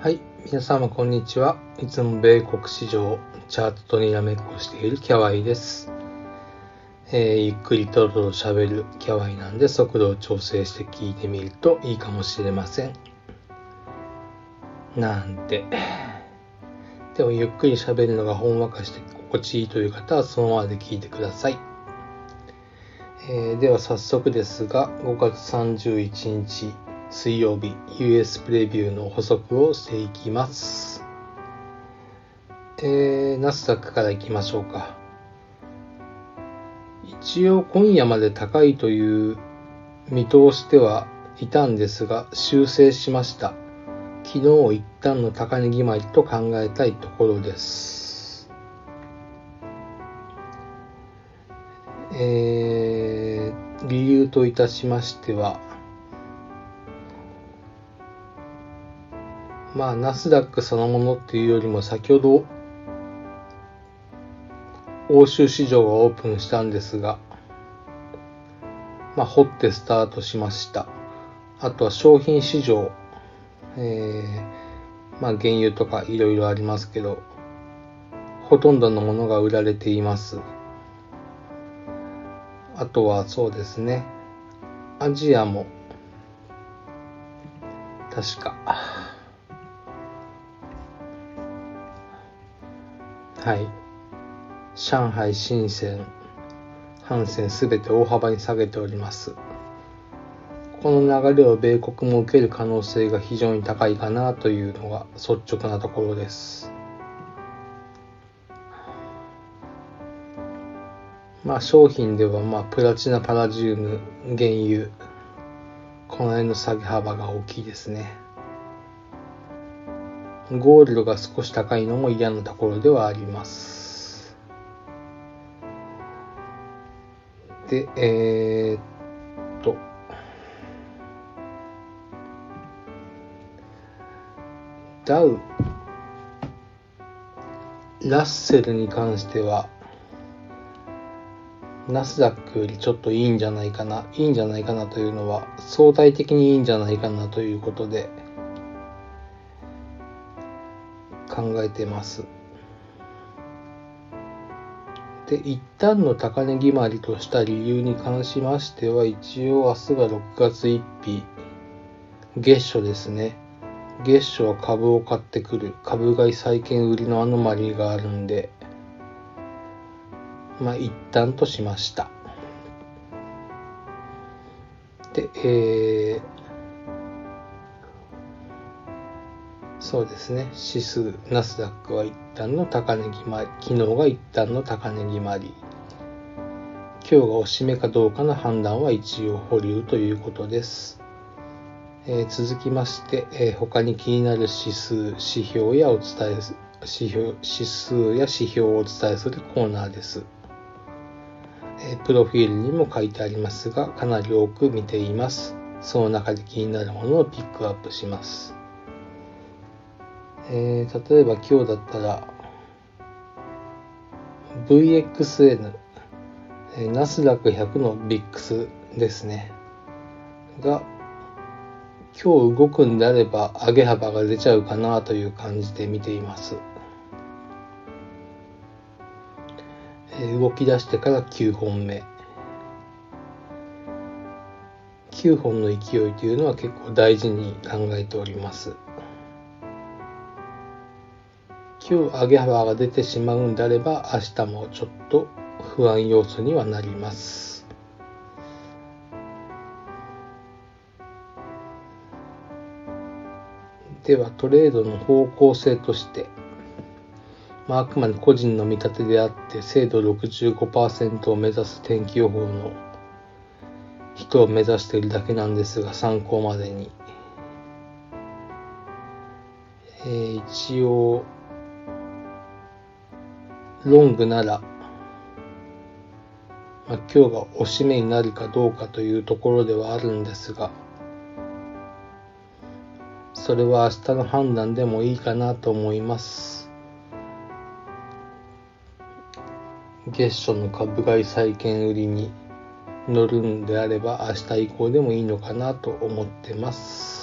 はい、皆様こんにちは。いつも米国市場チャートとにらめっこしているキャワイです。えーゆっくりとろとろ喋るキャワイなんで速度を調整して聞いてみるといいかもしれません。なんて。でもゆっくり喋るのがほんわかして心地いいという方はそのままで聞いてください。えーでは早速ですが5月31日水曜日 US プレビューの補足をしていきます。えー、ナスダックからいきましょうか。一応今夜まで高いという見通しではいたんですが修正しました。昨日一旦の高値決まりと考えたいところです。えー、理由といたしましては、まあ、ナスダックそのものっていうよりも先ほど欧州市場がオープンしたんですが、まあ、掘ってスタートしました。あとは商品市場、えー、まあ、原油とかいろいろありますけど、ほとんどのものが売られています。あとはそうですね、アジアも、確か、はい。上海、深セン、ハンセンすべて大幅に下げております。この流れを米国も受ける可能性が非常に高いかなというのが率直なところです。まあ商品ではまあプラチナ、パラジウム、原油、この辺の下げ幅が大きいですね。ゴールドが少し高いのも嫌なところではあります。で、えー、っと、ダウ、ラッセルに関しては、ナスダックよりちょっといいんじゃないかな、いいんじゃないかなというのは、相対的にいいんじゃないかなということで、考えてます。で、一旦の高値決まりとした理由に関しましては、一応明日が6月1日、月初ですね。月初は株を買ってくる、株買い債券売りのアノマリーがあるんで、まあ一旦としました。で、えー、そうですね。指数、ナスダックは一旦の高値決まり、昨日が一旦の高値決まり、今日がおしめかどうかの判断は一応保留ということです。えー続きまして、えー他に気になる指数、指標やお伝え、指標、指数や指標をお伝えするコーナーです。えプロフィールにも書いてありますが、かなり多く見ています。その中で気になるものをピックアップします。えー例えば今日だったら VXN、えーナスダック100のビックスですね。が、今日動くんであれば上げ幅が出ちゃうかなという感じで見ています。えー動き出してから9本目。9本の勢いというのは結構大事に考えております。今日上げ幅が出てしまうんであれば明日もちょっと不安要素にはなります。ではトレードの方向性として、まあ、あくまで個人の見立てであって精度65%を目指す天気予報の人を目指しているだけなんですが参考までに、えー一応ロングなら、まあ、今日がおしめになるかどうかというところではあるんですが、それは明日の判断でもいいかなと思います。月初の株買い債券売りに乗るんであれば明日以降でもいいのかなと思ってます。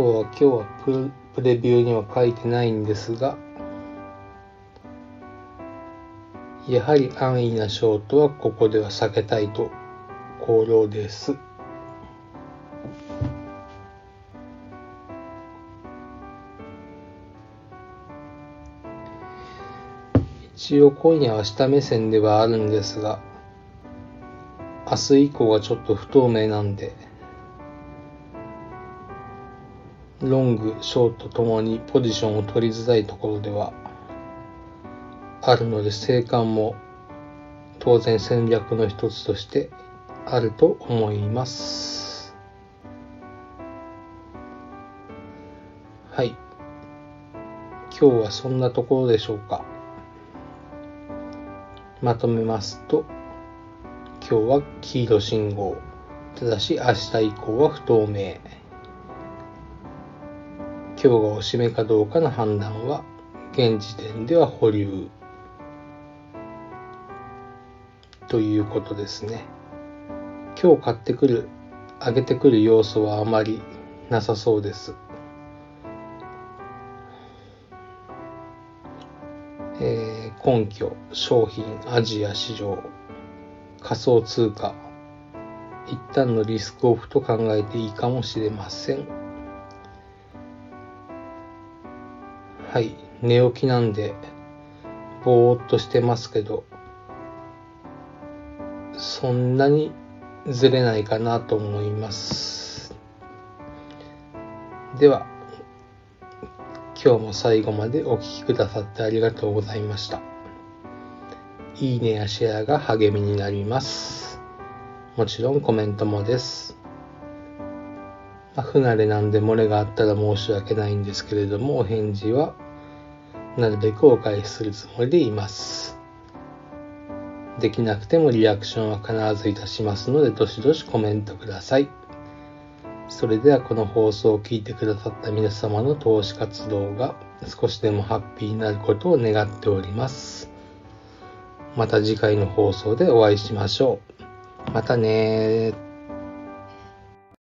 とは今日はププレビューには書いてないんですが、やはり安易なショートはここでは避けたいと考慮です。一応今夜は下目線ではあるんですが、明日以降はちょっと不透明なんで、ロング、ショートともにポジションを取りづらいところではあるので、生還も当然戦略の一つとしてあると思います。はい。今日はそんなところでしょうか。まとめますと、今日は黄色信号。ただし明日以降は不透明。今日がおしめかどうかの判断は現時点では保留ということですね今日買ってくる上げてくる要素はあまりなさそうですえー、根拠商品アジア市場仮想通貨一旦のリスクオフと考えていいかもしれません。はい、寝起きなんで、ぼーっとしてますけど、そんなにずれないかなと思います。では、今日も最後までお聴きくださってありがとうございました。いいねやシェアが励みになります。もちろんコメントもです。不慣れなんで漏れがあったら申し訳ないんですけれども、お返事はなるべくお返しするつもりでいます。できなくてもリアクションは必ずいたしますので、どしどしコメントください。それではこの放送を聞いてくださった皆様の投資活動が少しでもハッピーになることを願っております。また次回の放送でお会いしましょう。またね